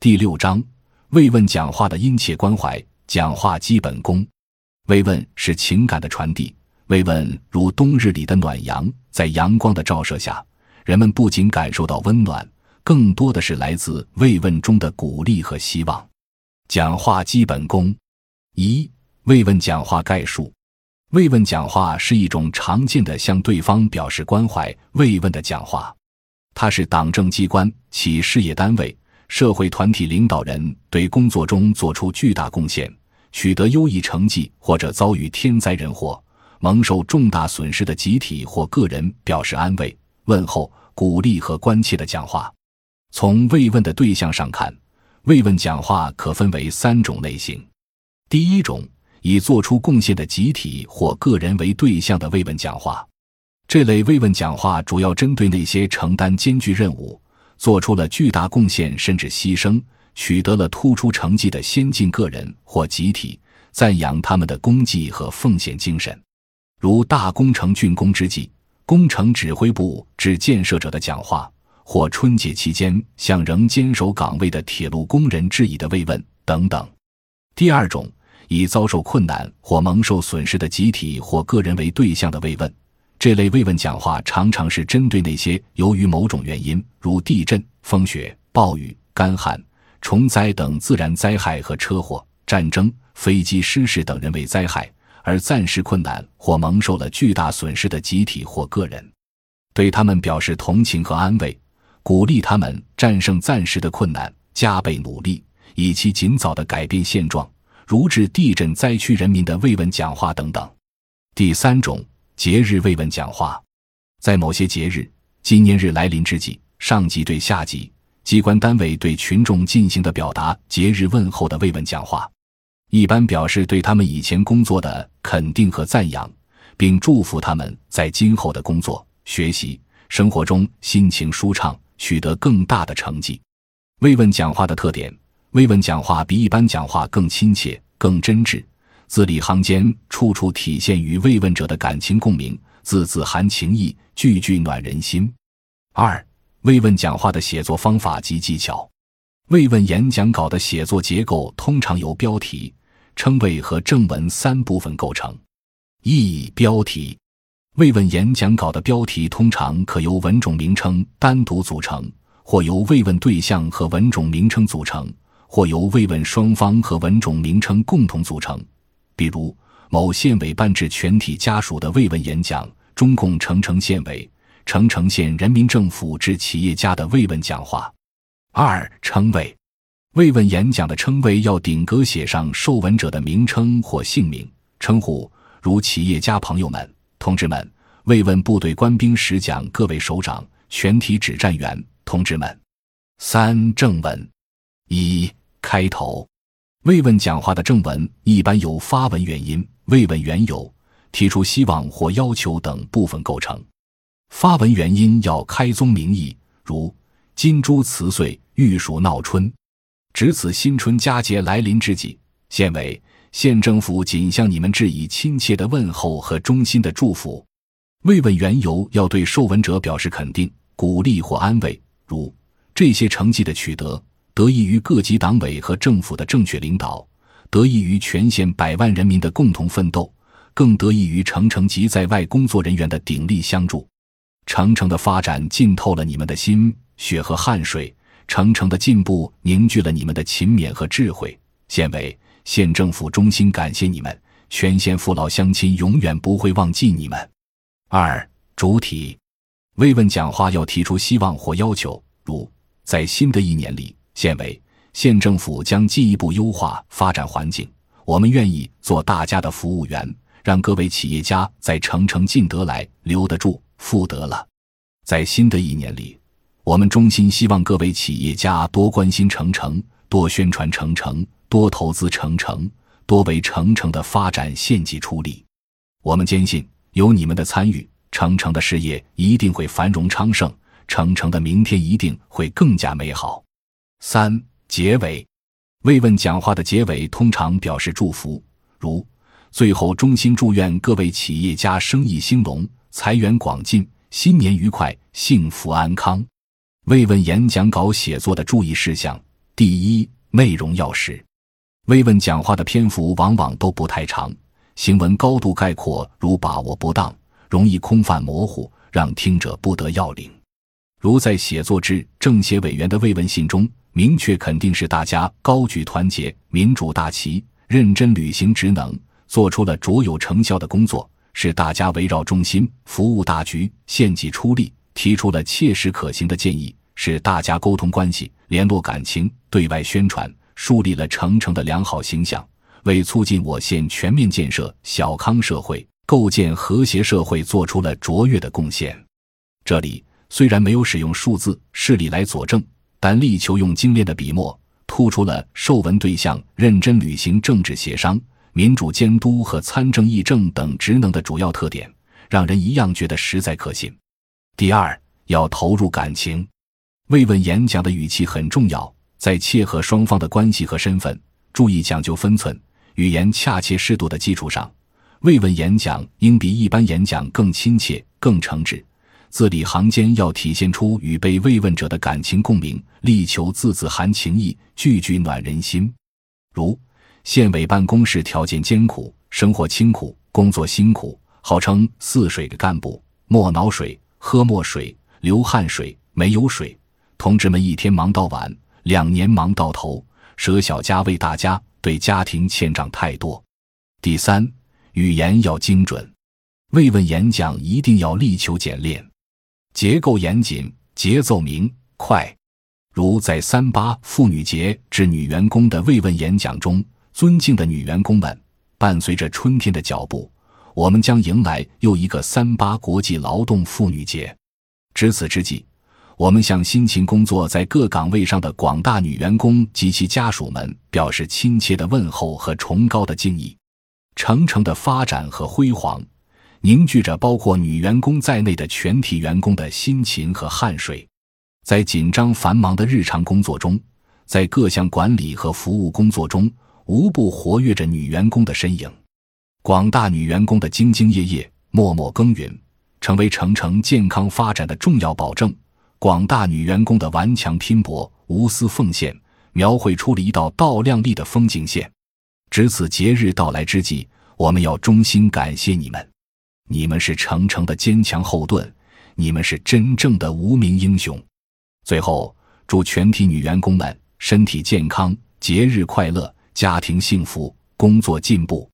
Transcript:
第六章慰问讲话的殷切关怀，讲话基本功。慰问是情感的传递，慰问如冬日里的暖阳，在阳光的照射下，人们不仅感受到温暖，更多的是来自慰问中的鼓励和希望。讲话基本功一。慰问讲话概述：慰问讲话是一种常见的向对方表示关怀、慰问的讲话。它是党政机关、企事业单位、社会团体领导人对工作中做出巨大贡献、取得优异成绩或者遭遇天灾人祸、蒙受重大损失的集体或个人表示安慰、问候、鼓励和关切的讲话。从慰问的对象上看，慰问讲话可分为三种类型。第一种。以做出贡献的集体或个人为对象的慰问讲话，这类慰问讲话主要针对那些承担艰巨任务、做出了巨大贡献甚至牺牲、取得了突出成绩的先进个人或集体，赞扬他们的功绩和奉献精神。如大工程竣工之际，工程指挥部致建设者的讲话，或春节期间向仍坚守岗位的铁路工人致以的慰问等等。第二种。以遭受困难或蒙受损失的集体或个人为对象的慰问，这类慰问讲话常常是针对那些由于某种原因，如地震、风雪、暴雨、干旱、虫灾等自然灾害和车祸、战争、飞机失事等人为灾害而暂时困难或蒙受了巨大损失的集体或个人，对他们表示同情和安慰，鼓励他们战胜暂时的困难，加倍努力，以期尽早的改变现状。如致地震灾区人民的慰问讲话等等。第三种节日慰问讲话，在某些节日、纪念日来临之际，上级对下级、机关单位对群众进行的表达节日问候的慰问讲话，一般表示对他们以前工作的肯定和赞扬，并祝福他们在今后的工作、学习、生活中心情舒畅，取得更大的成绩。慰问讲话的特点。慰问讲话比一般讲话更亲切、更真挚，字里行间处处体现与慰问者的感情共鸣，字字含情意，句句暖人心。二、慰问讲话的写作方法及技巧。慰问演讲稿的写作结构通常由标题、称谓和正文三部分构成。一、标题。慰问演讲稿的标题通常可由文种名称单独组成，或由慰问对象和文种名称组成。或由慰问双方和文种名称共同组成，比如某县委办致全体家属的慰问演讲，中共成城县委、成城县人民政府致企业家的慰问讲话。二、称谓，慰问演讲的称谓要顶格写上受文者的名称或姓名、称呼，如企业家朋友们、同志们；慰问部队官兵时讲各位首长、全体指战员同志们。三、正文，一。开头，慰问讲话的正文一般由发文原因、慰问缘由、提出希望或要求等部分构成。发文原因要开宗明义，如“金猪辞岁，玉鼠闹春”，值此新春佳节来临之际，县委、县政府仅向你们致以亲切的问候和衷心的祝福。慰问缘由要对受文者表示肯定、鼓励或安慰，如这些成绩的取得。得益于各级党委和政府的正确领导，得益于全县百万人民的共同奋斗，更得益于城城及在外工作人员的鼎力相助。城城的发展浸透了你们的心血和汗水，城城的进步凝聚了你们的勤勉和智慧。县委、县政府衷心感谢你们，全县父老乡亲永远不会忘记你们。二主体慰问讲话要提出希望或要求，如在新的一年里。县委、县政府将进一步优化发展环境，我们愿意做大家的服务员，让各位企业家在城城进得来、留得住、富得了。在新的一年里，我们衷心希望各位企业家多关心城城，多宣传城城，多投资城城，多为城城的发展献计出力。我们坚信，有你们的参与，城城的事业一定会繁荣昌盛，城城的明天一定会更加美好。三结尾，慰问讲话的结尾通常表示祝福，如最后衷心祝愿各位企业家生意兴隆、财源广进、新年愉快、幸福安康。慰问演讲稿写作的注意事项：第一，内容要实。慰问讲话的篇幅往往都不太长，行文高度概括，如把握不当，容易空泛模糊，让听者不得要领。如在写作至政协委员的慰问信中，明确肯定是大家高举团结民主大旗，认真履行职能，做出了卓有成效的工作，是大家围绕中心服务大局，献计出力，提出了切实可行的建议。是大家沟通关系、联络感情、对外宣传，树立了诚诚的良好形象，为促进我县全面建设小康社会、构建和谐社会做出了卓越的贡献。这里虽然没有使用数字事例来佐证，但力求用精炼的笔墨，突出了受文对象认真履行政治协商、民主监督和参政议政等职能的主要特点，让人一样觉得实在可信。第二，要投入感情。慰问演讲的语气很重要，在切合双方的关系和身份，注意讲究分寸，语言恰切适度的基础上，慰问演讲应比一般演讲更亲切、更诚挚。字里行间要体现出与被慰问者的感情共鸣，力求字字含情意，句句暖人心。如县委办公室条件艰苦，生活清苦，工作辛苦，号称“四水”的干部，莫脑水，喝墨水，流汗水，没有水。同志们一天忙到晚，两年忙到头，舍小家为大家，对家庭欠账太多。第三，语言要精准，慰问演讲一定要力求简练，结构严谨，节奏明快。如在三八妇女节致女员工的慰问演讲中，尊敬的女员工们，伴随着春天的脚步，我们将迎来又一个三八国际劳动妇女节。值此之际。我们向辛勤工作在各岗位上的广大女员工及其家属们表示亲切的问候和崇高的敬意。程程的发展和辉煌，凝聚着包括女员工在内的全体员工的辛勤和汗水。在紧张繁忙的日常工作中，在各项管理和服务工作中，无不活跃着女员工的身影。广大女员工的兢兢业业、默默耕耘，成为程程健康发展的重要保证。广大女员工的顽强拼搏、无私奉献，描绘出了一道道亮丽的风景线。值此节日到来之际，我们要衷心感谢你们，你们是程程的坚强后盾，你们是真正的无名英雄。最后，祝全体女员工们身体健康、节日快乐、家庭幸福、工作进步。